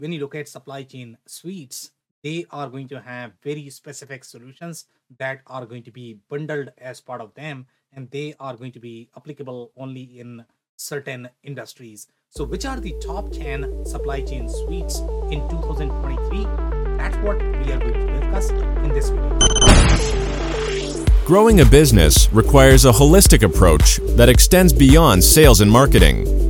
when you look at supply chain suites, they are going to have very specific solutions that are going to be bundled as part of them, and they are going to be applicable only in certain industries. So, which are the top 10 supply chain suites in 2023? That's what we are going to discuss in this video. Growing a business requires a holistic approach that extends beyond sales and marketing.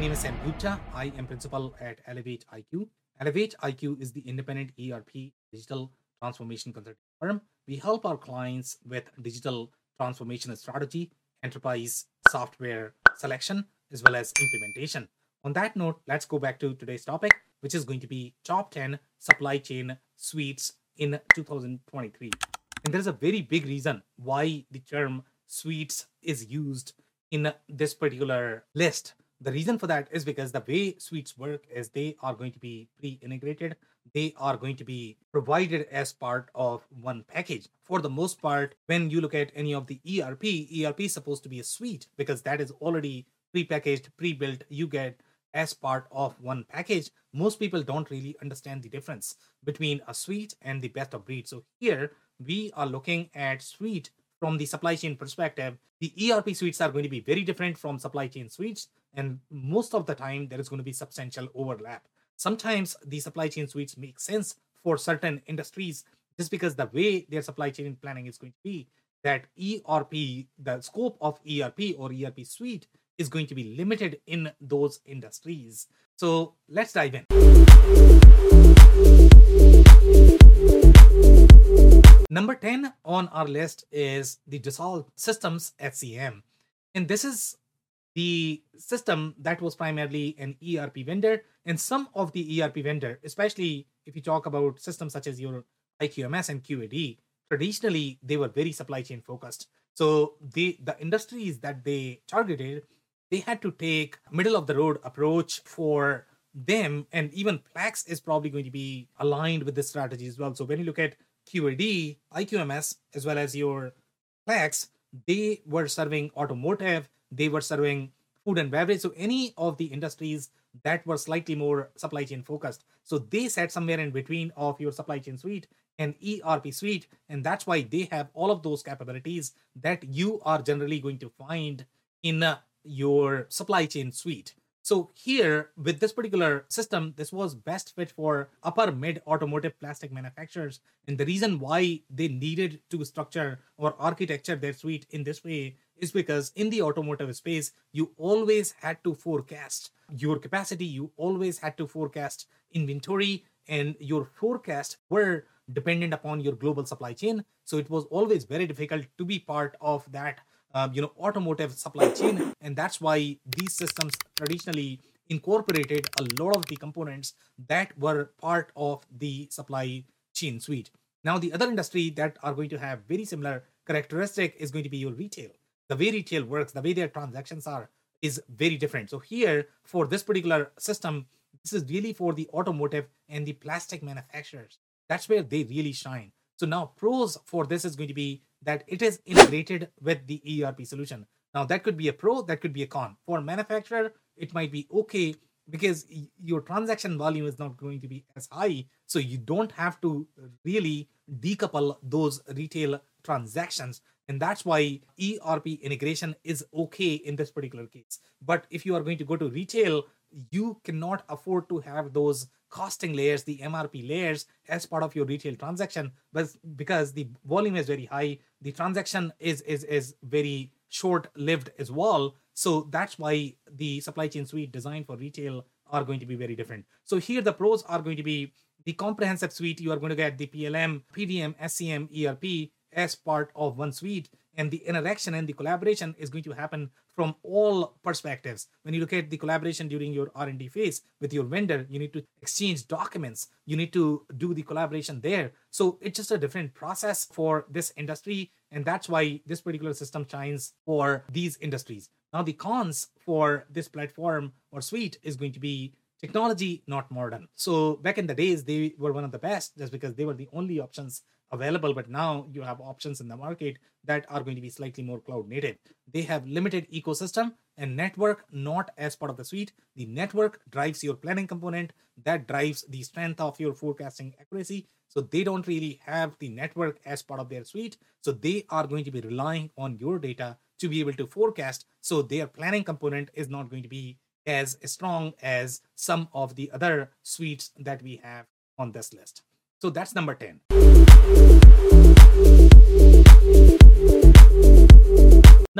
Name is Sam Gupta. I am principal at ElevatIQ. Elevate IQ is the independent ERP digital transformation consulting firm. We help our clients with digital transformation strategy, enterprise software selection, as well as implementation. On that note, let's go back to today's topic, which is going to be top 10 supply chain suites in 2023. And there's a very big reason why the term suites is used in this particular list the reason for that is because the way suites work is they are going to be pre-integrated. They are going to be provided as part of one package. For the most part when you look at any of the erp erp is supposed to be a suite because that is already pre-packaged pre-built you get as part of one package. Most people don't really understand the difference between a suite and the best of breed. So here we are looking at suite from the supply chain perspective, the ERP suites are going to be very different from supply chain suites. And most of the time, there is going to be substantial overlap. Sometimes the supply chain suites make sense for certain industries just because the way their supply chain planning is going to be that ERP, the scope of ERP or ERP suite is going to be limited in those industries. So let's dive in. Number 10 on our list is the Dassault Systems SCM. And this is the system that was primarily an ERP vendor. And some of the ERP vendor, especially if you talk about systems such as your IQMS and QAD, traditionally they were very supply chain focused. So the the industries that they targeted, they had to take middle of the road approach for them. And even Plex is probably going to be aligned with this strategy as well. So when you look at QAD, IQMS, as well as your Plex, they were serving automotive, they were serving food and beverage. So any of the industries that were slightly more supply chain focused. So they sat somewhere in between of your supply chain suite and ERP suite. And that's why they have all of those capabilities that you are generally going to find in uh, your supply chain suite. So here with this particular system, this was best fit for upper mid automotive plastic manufacturers. And the reason why they needed to structure or architecture their suite in this way is because in the automotive space, you always had to forecast your capacity, you always had to forecast inventory, and your forecast were dependent upon your global supply chain. So it was always very difficult to be part of that um, you know automotive supply chain. And that's why these systems traditionally incorporated a lot of the components that were part of the supply chain suite. Now the other industry that are going to have very similar characteristic is going to be your retail the way retail works the way their transactions are is very different. So here for this particular system this is really for the automotive and the plastic manufacturers. That's where they really shine. So now pros for this is going to be that it is integrated with the ERP solution. Now that could be a pro, that could be a con. For a manufacturer, it might be okay because your transaction volume is not going to be as high, so you don't have to really decouple those retail transactions and that's why ERP integration is okay in this particular case. But if you are going to go to retail, you cannot afford to have those costing layers, the MRP layers, as part of your retail transaction, but because the volume is very high, the transaction is is is very short lived as well. So that's why the supply chain suite designed for retail are going to be very different. So here the pros are going to be the comprehensive suite. You are going to get the PLM, PDM, SCM, ERP as part of one suite, and the interaction and the collaboration is going to happen from all perspectives. When you look at the collaboration during your r&d phase with your vendor you need to exchange documents. You need to do the collaboration there. So it's just a different process for this industry and that's why this particular system shines for these industries. Now the cons for this platform or suite is going to be technology not modern. So back in the days they were one of the best just because they were the only options available but now you have options in the market that are going to be slightly more cloud native they have limited ecosystem and network not as part of the suite. The network drives your planning component. That drives the strength of your forecasting accuracy. So they don't really have the network as part of their suite. So they are going to be relying on your data to be able to forecast. So their planning component is not going to be as strong as some of the other suites that we have on this list. So that's number 10.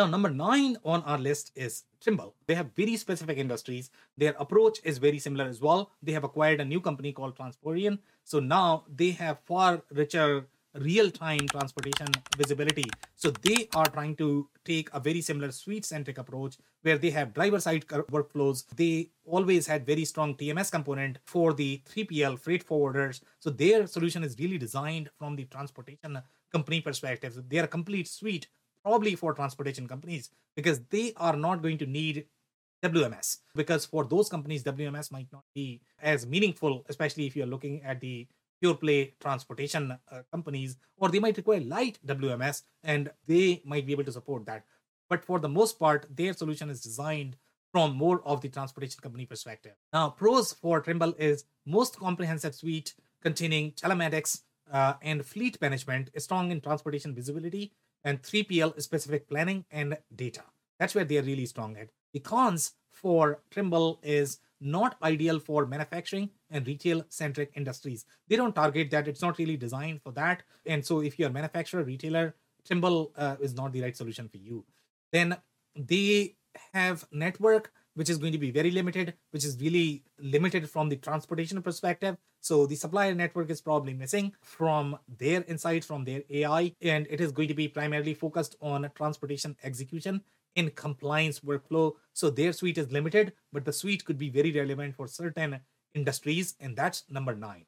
Now, number nine on our list is Trimble. They have very specific industries. Their approach is very similar as well. They have acquired a new company called Transporeon. So now they have far richer real-time transportation visibility. So they are trying to take a very similar suite-centric approach where they have driver-side workflows. They always had very strong TMS component for the 3PL freight forwarders. So their solution is really designed from the transportation company perspective. They are a complete suite probably for transportation companies because they are not going to need WMS because for those companies WMS might not be as meaningful especially if you're looking at the pure play transportation uh, companies, or they might require light WMS and they might be able to support that. But for the most part, their solution is designed from more of the transportation company perspective. Now, pros for Trimble is most comprehensive suite containing telematics uh, and fleet management, strong in transportation visibility, and 3PL specific planning and data. That's where they're really strong at. The cons for Trimble is not ideal for manufacturing and retail centric industries. They don't target that. It's not really designed for that. And so, if you're a manufacturer, retailer, Trimble uh, is not the right solution for you. Then they have network which is going to be very limited, which is really limited from the transportation perspective. So the supplier network is probably missing from their insights, from their AI, and it is going to be primarily focused on transportation execution in compliance workflow. So their suite is limited, but the suite could be very relevant for certain industries, and that's number nine.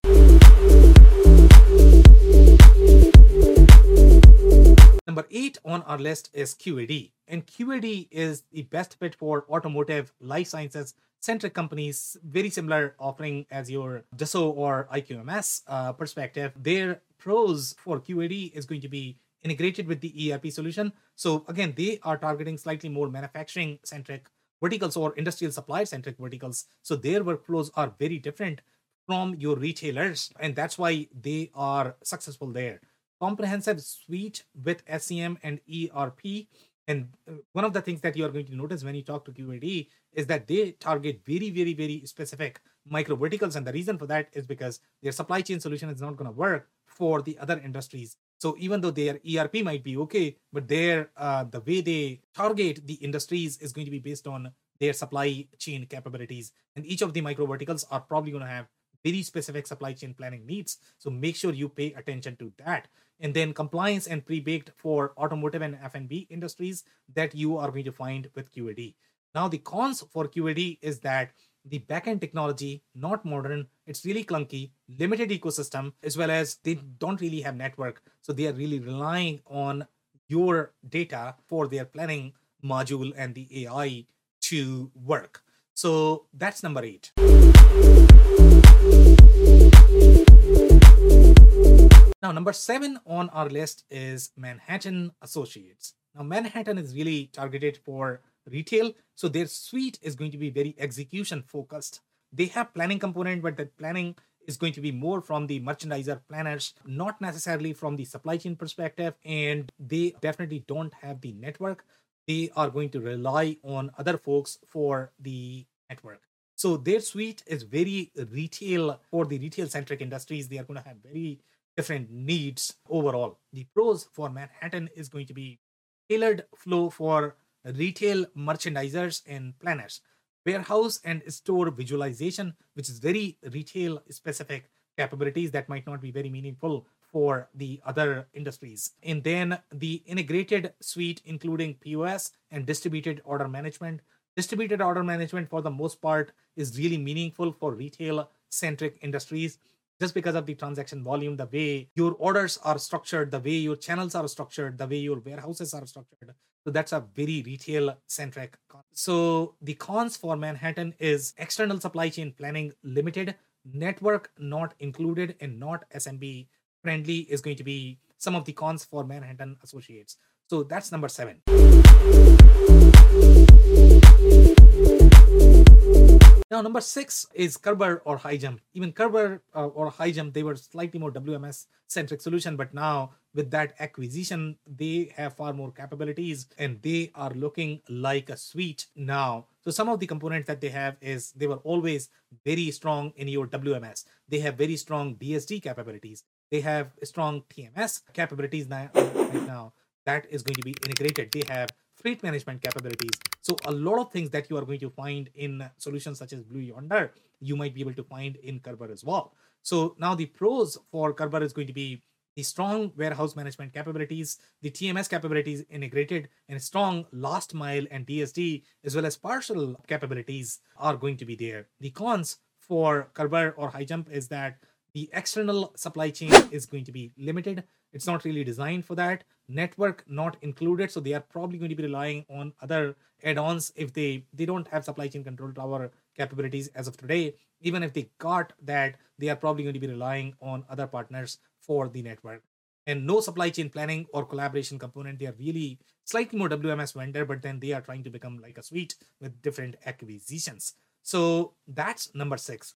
Number eight on our list is QAD. And QAD is the best fit for automotive, life sciences centric companies, very similar offering as your Dassault or IQMS uh, perspective. Their pros for QAD is going to be integrated with the ERP solution. So again, they are targeting slightly more manufacturing centric verticals or industrial supply centric verticals. So their workflows are very different from your retailers, and that's why they are successful there. Comprehensive suite with SCM and ERP. And uh, one of the things that you are going to notice when you talk to QAD is that they target very, very, very specific micro verticals. And the reason for that is because their supply chain solution is not going to work for the other industries. So even though their ERP might be okay, but their uh, the way they target the industries is going to be based on their supply chain capabilities, and each of the micro verticals are probably going to have very specific supply chain planning needs. So make sure you pay attention to that. And then compliance and pre-baked for automotive and F&B industries that you are going to find with QAD. Now the cons for QAD is that the backend technology not modern it's really clunky limited ecosystem as well as they don't really have network. So they are really relying on your data for their planning module and the ai to work. So that's number 8 now number 7 on our list is manhattan associates. Now manhattan is really targeted for retail. So their suite is going to be very execution focused. They have planning component, but that planning is going to be more from the merchandiser planners, not necessarily from the supply chain perspective. And they definitely don't have the network. They are going to rely on other folks for the network. So their suite is very retail for the retail centric industries. They are going to have very different needs overall. The pros for Manhattan is going to be tailored flow for retail merchandisers and planners, warehouse and store visualization, which is very retail specific capabilities that might not be very meaningful for the other industries. And then the integrated suite, including POS and distributed order management. Distributed order management, for the most part, is really meaningful for retail centric industries just because of the transaction volume, the way your orders are structured, the way your channels are structured, the way your warehouses are structured. So that's a very retail centric. So the cons for Manhattan is external supply chain planning limited, network not included, and not SMB friendly is going to be some of the cons for Manhattan associates. So that's number seven. Now, number six is Körber or HighJump. Even Körber uh, or HighJump, they were slightly more WMS centric solution, but now with that acquisition, they have far more capabilities and they are looking like a suite now. So some of the components that they have is they were always very strong in your WMS. They have very strong DSD capabilities. They have strong TMS capabilities now, right now. That is going to be integrated. They have fleet management capabilities. So a lot of things that you are going to find in solutions such as Blue Yonder, you might be able to find in Körber as well. So now the pros for Körber is going to be the strong warehouse management capabilities, the TMS capabilities integrated, and strong last mile and DSD as well as parcel capabilities are going to be there. The cons for Körber or HighJump is that the external supply chain is going to be limited. It's not really designed for that. Network not included, so they are probably going to be relying on other add-ons if they they don't have supply chain control tower capabilities as of today. Even if they got that, they are probably going to be relying on other partners for the network. And no supply chain planning or collaboration component. They are really slightly more WMS vendor, but then they are trying to become like a suite with different acquisitions. So that's number six.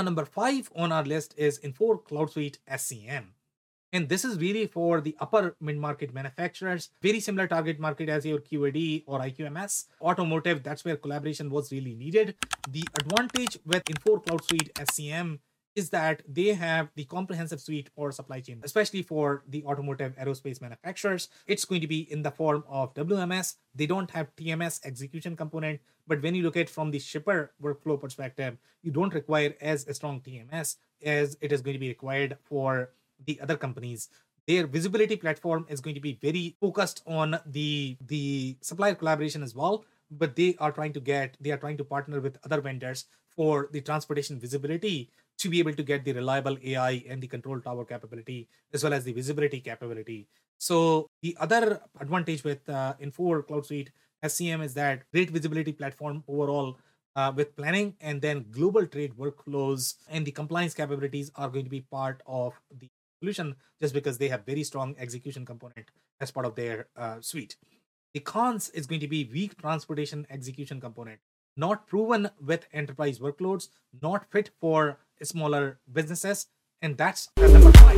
Now, number five on our list is Infor Cloud Suite SCM. And this is really for the upper mid-market manufacturers, very similar target market as your QAD or IQMS. Automotive, that's where collaboration was really needed. The advantage with Infor Cloud Suite SCM is that they have the comprehensive suite for supply chain, especially for the automotive aerospace manufacturers. It's going to be in the form of WMS. They don't have TMS execution component, but when you look at from the shipper workflow perspective, you don't require as a strong TMS as it is going to be required for the other companies their visibility platform is going to be very focused on the the supplier collaboration as well but they are trying to get they are trying to partner with other vendors for the transportation visibility to be able to get the reliable AI and the control tower capability as well as the visibility capability. So the other advantage with uh, Infor Cloud Suite SCM is that great visibility platform overall uh, with planning and then global trade workflows and the compliance capabilities are going to be part of the solution just because they have very strong execution component as part of their uh, suite. The cons is going to be weak transportation execution component, not proven with enterprise workloads, not fit for smaller businesses, and that's number five.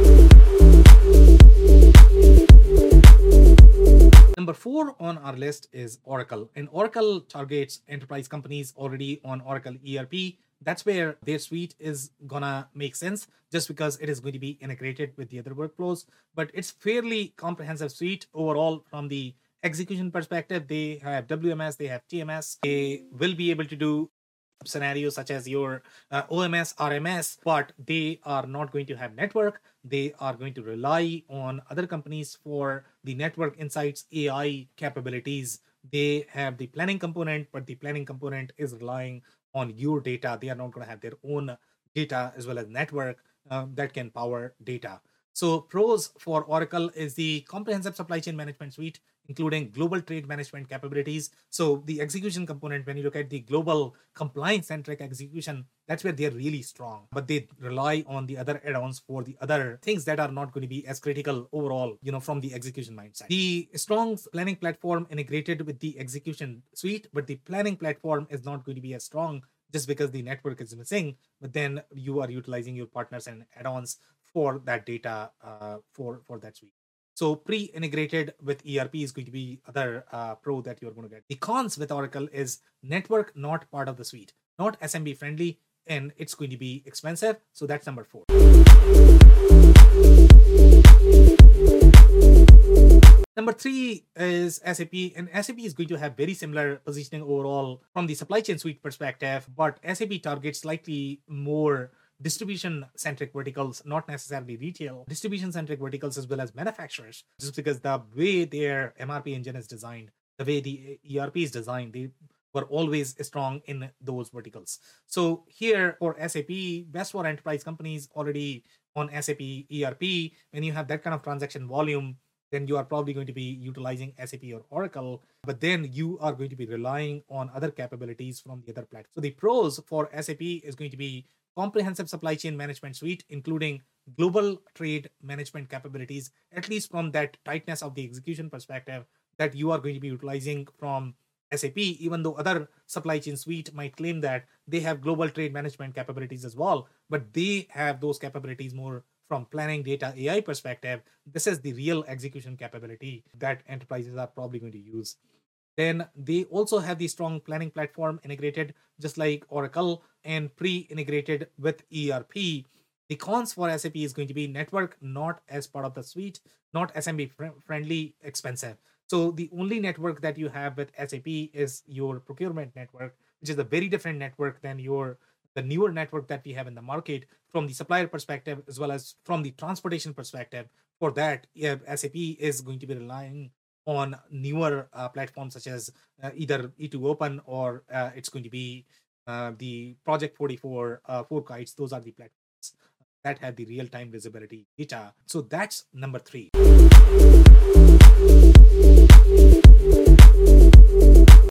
Number four on our list is Oracle, and Oracle targets enterprise companies already on Oracle ERP. That's where their suite is gonna make sense just because it is going to be integrated with the other workflows. But it's fairly comprehensive suite overall from the execution perspective. They have WMS, they have TMS, they will be able to do scenarios such as your uh, OMS, RMS, but they are not going to have network. They are going to rely on other companies for the network insights AI capabilities. They have the planning component, but the planning component is relying on your data. They are not going to have their own data as well as network um, that can power data. So pros for Oracle is the comprehensive supply chain management suite including global trade management capabilities. So the execution component, when you look at the global compliance centric execution, that's where they're really strong. But they rely on the other add-ons for the other things that are not going to be as critical overall, you know, from the execution mindset. The strong planning platform integrated with the execution suite, but the planning platform is not going to be as strong just because the network is missing. But then you are utilizing your partners and add-ons for that data uh, for for that suite. So pre-integrated with ERP is going to be other uh, pro that you're going to get. The cons with Oracle is network not part of the suite, not SMB friendly, and it's going to be expensive. So that's number four. Number three is SAP, and SAP is going to have very similar positioning overall from the supply chain suite perspective, but SAP targets slightly more distribution centric verticals, not necessarily retail, distribution centric verticals as well as manufacturers, just because the way their MRP engine is designed, the way the ERP is designed, they were always strong in those verticals. So here for SAP, best for enterprise companies already on SAP ERP, when you have that kind of transaction volume, then you are probably going to be utilizing SAP or Oracle, but then you are going to be relying on other capabilities from the other platforms. So the pros for SAP is going to be comprehensive supply chain management suite, including global trade management capabilities, at least from that tightness of the execution perspective that you are going to be utilizing from SAP, even though other supply chain suite might claim that they have global trade management capabilities as well, but they have those capabilities more from planning data AI perspective. This is the real execution capability that enterprises are probably going to use. Then they also have the strong planning platform integrated, just like Oracle, and pre integrated with ERP. The cons for SAP is going to be network not as part of the suite, not SMB friendly, expensive. So the only network that you have with SAP is your procurement network, which is a very different network than your the newer network that we have in the market from the supplier perspective as well as from the transportation perspective. For that, yeah, SAP is going to be relying on newer uh, platforms such as uh, either E2 Open or uh, it's going to be the Project 44 uh, FourKites. Those are the platforms that have the real time visibility data. So that's number three.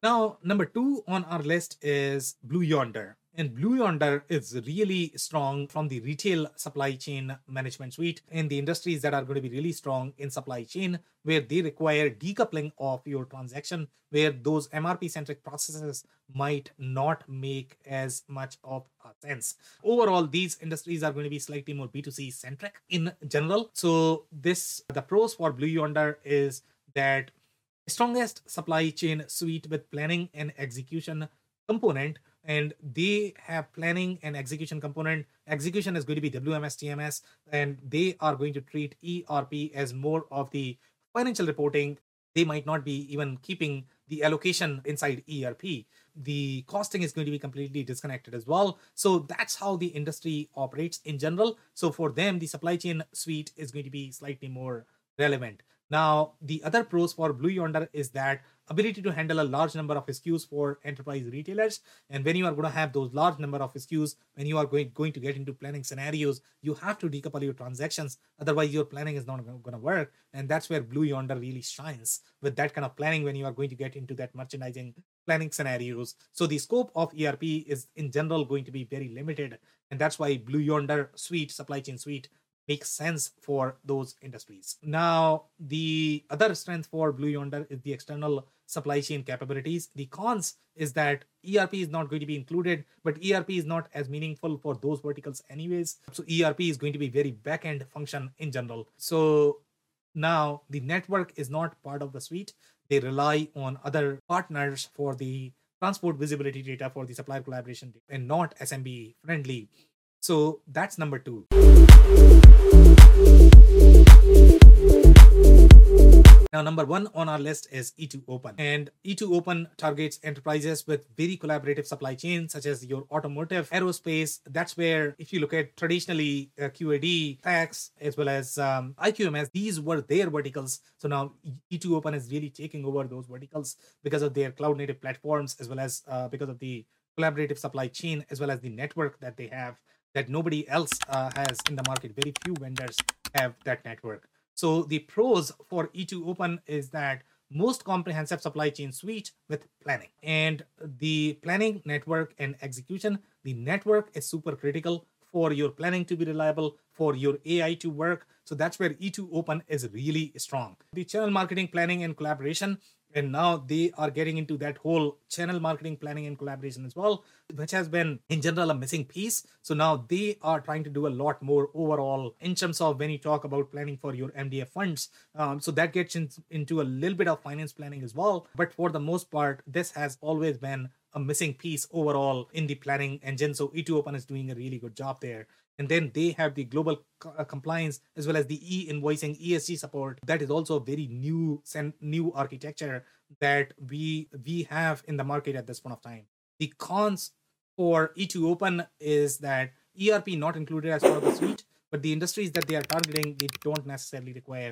Now, number two on our list is Blue Yonder. And Blue Yonder is really strong from the retail supply chain management suite in the industries that are going to be really strong in supply chain, where they require decoupling of your transaction, where those MRP centric processes might not make as much of a sense. Overall, these industries are going to be slightly more B2C centric in general. So, this the pros for Blue Yonder is that strongest supply chain suite with planning and execution component and they have planning and execution component. Execution is going to be wms tms and they are going to treat erp as more of the financial reporting. They might not be even keeping the allocation inside erp the costing is going to be completely disconnected as well. So that's how the industry operates in general. So for them the supply chain suite is going to be slightly more relevant. Now, the other pros for Blue Yonder is that ability to handle a large number of SKUs for enterprise retailers. And when you are going to have those large number of SKUs, when you are going, going to get into planning scenarios, you have to decouple your transactions. Otherwise, your planning is not going to work. And that's where Blue Yonder really shines with that kind of planning when you are going to get into that merchandising planning scenarios. So the scope of ERP is in general going to be very limited. And that's why Blue Yonder suite, supply chain suite, makes sense for those industries. Now, the other strength for Blue Yonder is the external supply chain capabilities. The cons is that ERP is not going to be included, but ERP is not as meaningful for those verticals, anyways. So, ERP is going to be very back end function in general. So, now the network is not part of the suite. They rely on other partners for the transport visibility data for the supplier collaboration and not SMB friendly. So that's number two. Now, number one on our list is E2 Open. And E2 Open targets enterprises with very collaborative supply chains, such as your automotive, aerospace. That's where, if you look at traditionally uh, QAD, tax, as well as um, IQMS, these were their verticals. So now E2 Open is really taking over those verticals because of their cloud native platforms, as well as uh, because of the collaborative supply chain, as well as the network that they have that nobody else uh, has in the market. Very few vendors have that network. So the pros for E2 Open is that most comprehensive supply chain suite with planning and the planning network and execution. The network is super critical for your planning to be reliable, for your AI to work. So that's where E2 Open is really strong. The channel marketing planning and collaboration and now they are getting into that whole channel marketing planning and collaboration as well which has been in general a missing piece so now they are trying to do a lot more overall in terms of when you talk about planning for your mdf funds um, so that gets in, into a little bit of finance planning as well but for the most part this has always been a missing piece overall in the planning engine. So E2Open is doing a really good job there. And then they have the global uh, compliance as well as the e-invoicing ESG support. That is also a very new new architecture that we we have in the market at this point of time. The cons for E2Open is that ERP not included as part of the suite, but the industries that they are targeting, they don't necessarily require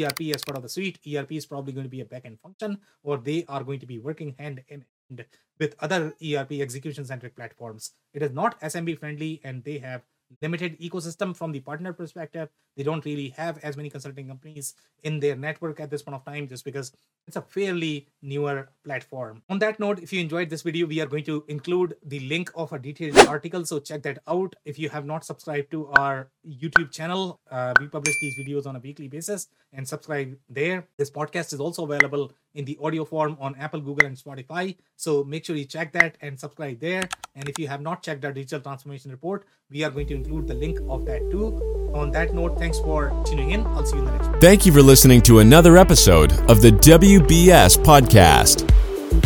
ERP as part of the suite. ERP is probably going to be a backend function, or they are going to be working hand in hand with other ERP execution centric platforms. It is not SMB friendly, and they have limited ecosystem from the partner perspective. They don't really have as many consulting companies in their network at this point of time just because it's a fairly newer platform. On that note, if you enjoyed this video, we are going to include the link of a detailed article. So check that out. If you have not subscribed to our YouTube channel, uh, we publish these videos on a weekly basis and subscribe there. This podcast is also available in the audio form on Apple, Google, and Spotify. So make sure you check that and subscribe there. And if you have not checked our digital transformation report, we are going to include the link of that too. On that note, thanks for tuning in. I'll see you in the next one. Thank you for listening to another episode of the WBS Podcast.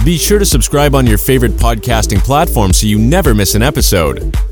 Be sure to subscribe on your favorite podcasting platform so you never miss an episode.